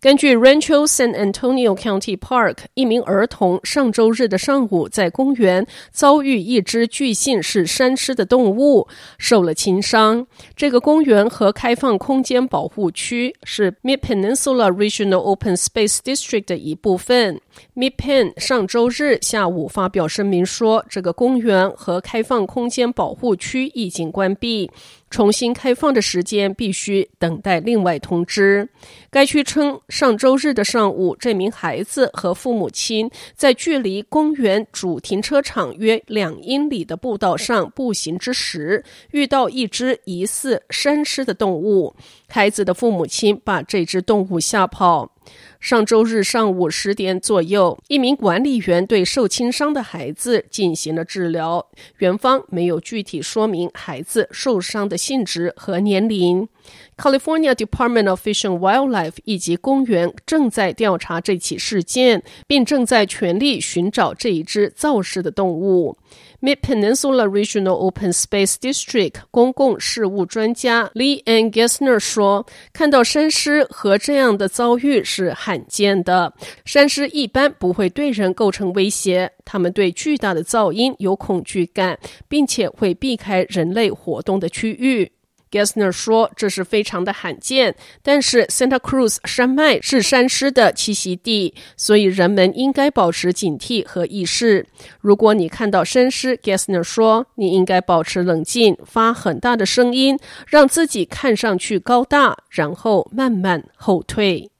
根据 Rancho San Antonio County Park，一名儿童上周日的上午在公园遭遇一只巨信是山狮的动物，受了轻伤。这个公园和开放空间保护区是 Mid Peninsula Regional Open Space District 的一部分。MidPen 上周日下午发表声明说，这个公园和开放空间保护区已经关闭。重新开放的时间必须等待另外通知。该区称，上周日的上午，这名孩子和父母亲在距离公园主停车场约两英里的步道上步行之时，遇到一只疑似山狮的动物。孩子的父母亲把这只动物吓跑。上周日上午十点左右，一名管理员对受轻伤的孩子进行了治疗。园方没有具体说明孩子受伤的性质和年龄。California Department of Fish and Wildlife 以及公园正在调查这起事件，并正在全力寻找这一只肇事的动物。Mid Peninsula Regional Open Space District 公共事务专家 Lee Ann Gesner 说：“看到山狮和这样的遭遇是罕见的。山狮一般不会对人构成威胁，它们对巨大的噪音有恐惧感，并且会避开人类活动的区域。” Gessner 说：“这是非常的罕见，但是 Santa Cruz 山脉是山狮的栖息地，所以人们应该保持警惕和意识。如果你看到山狮，Gessner 说，你应该保持冷静，发很大的声音，让自己看上去高大，然后慢慢后退。”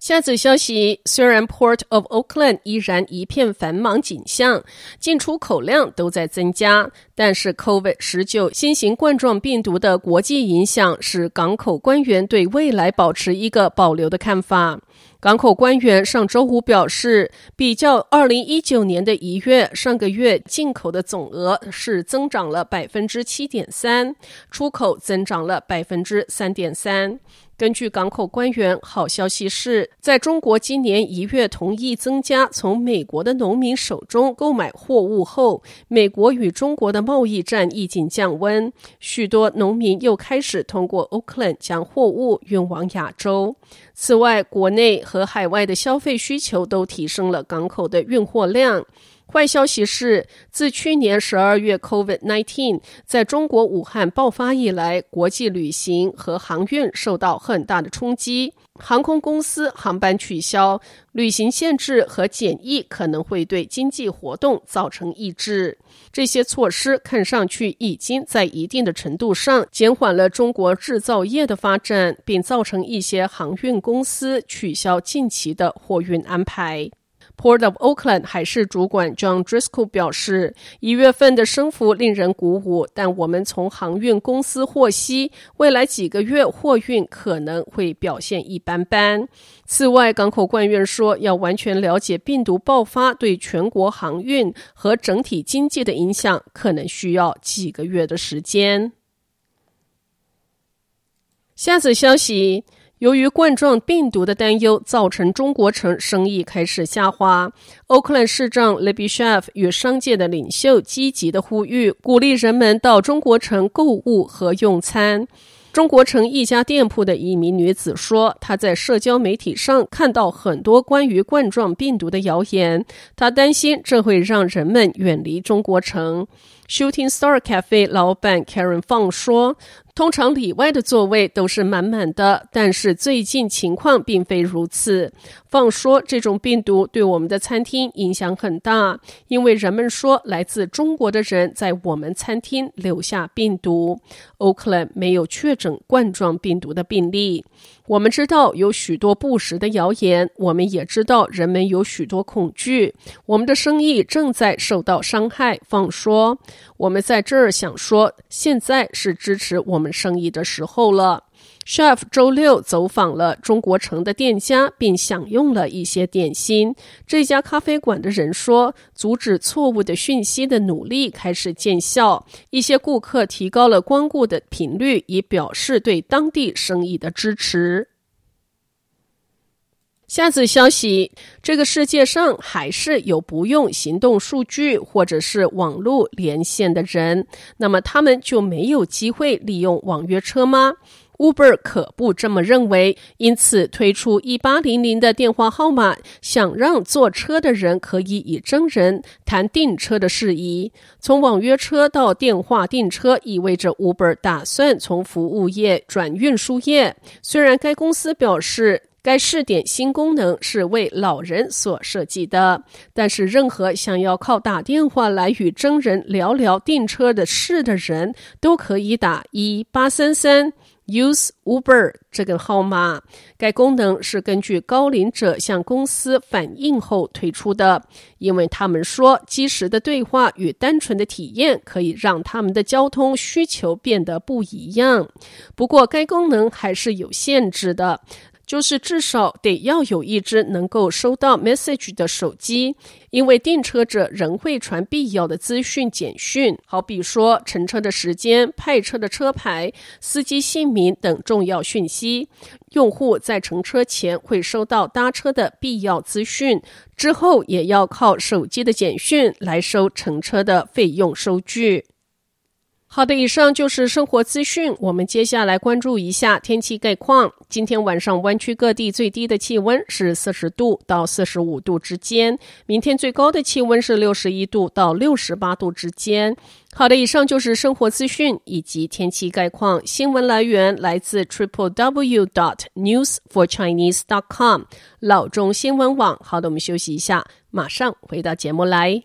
下则消息，虽然 Port of Oakland 依然一片繁忙景象，进出口量都在增加，但是 COVID-19 新型冠状病毒的国际影响使港口官员对未来保持一个保留的看法。港口官员上周五表示，比较2019年的一月，上个月进口的总额是增长了百分之七点三，出口增长了百分之三点三。根据港口官员，好消息是，在中国今年一月同意增加从美国的农民手中购买货物后，美国与中国的贸易战已经降温，许多农民又开始通过 Oakland 将货物运往亚洲。此外，国内和海外的消费需求都提升了港口的运货量。坏消息是，自去年十二月 COVID-19 在中国武汉爆发以来，国际旅行和航运受到很大的冲击，航空公司航班取消、旅行限制和检疫可能会对经济活动造成抑制。这些措施看上去已经在一定的程度上减缓了中国制造业的发展，并造成一些航运公司取消近期的货运安排。Port of Oakland 海事主管 John Driscoll 表示，一月份的升幅令人鼓舞，但我们从航运公司获悉，未来几个月货运可能会表现一般般。此外，港口官员说，要完全了解病毒爆发对全国航运和整体经济的影响，可能需要几个月的时间。下则消息。由于冠状病毒的担忧，造成中国城生意开始下滑。Oakland 市长 Libby Schaaf 与商界的领袖积极的呼吁，鼓励人们到中国城购物和用餐。中国城一家店铺的一名女子说：“她在社交媒体上看到很多关于冠状病毒的谣言，她担心这会让人们远离中国城。” Shooting Star Cafe 老板 Karen Fong 说：“通常里外的座位都是满满的，但是最近情况并非如此。”放说：“这种病毒对我们的餐厅影响很大，因为人们说来自中国的人在我们餐厅留下病毒。Oakland 没有确诊冠状病毒的病例。我们知道有许多不实的谣言，我们也知道人们有许多恐惧。我们的生意正在受到伤害。”放说。我们在这儿想说，现在是支持我我们生意的时候了。Chef 周六走访了中国城的店家，并享用了一些点心。这家咖啡馆的人说，阻止错误的讯息的努力开始见效，一些顾客提高了光顾的频率，以表示对当地生意的支持。下次消息，这个世界上还是有不用行动数据或者是网络连线的人，那么他们就没有机会利用网约车吗？Uber 可不这么认为，因此推出一八零零的电话号码，想让坐车的人可以以真人谈订车的事宜。从网约车到电话订车，意味着 Uber 打算从服务业转运输业。虽然该公司表示，该试点新功能是为老人所设计的，但是任何想要靠打电话来与真人聊聊订车的事的人，都可以打一八三三 Use Uber 这个号码。该功能是根据高龄者向公司反映后推出的，因为他们说，即时的对话与单纯的体验可以让他们的交通需求变得不一样。不过，该功能还是有限制的。就是至少得要有一只能够收到 message 的手机，因为订车者仍会传必要的资讯简讯，好比说乘车的时间、派车的车牌、司机姓名等重要讯息。用户在乘车前会收到搭车的必要资讯，之后也要靠手机的简讯来收乘车的费用收据。好的，以上就是生活资讯。我们接下来关注一下天气概况。今天晚上湾区各地最低的气温是四十度到四十五度之间，明天最高的气温是六十一度到六十八度之间。好的，以上就是生活资讯以及天气概况。新闻来源来自 triple w dot news for chinese dot com 老中新闻网。好的，我们休息一下，马上回到节目来。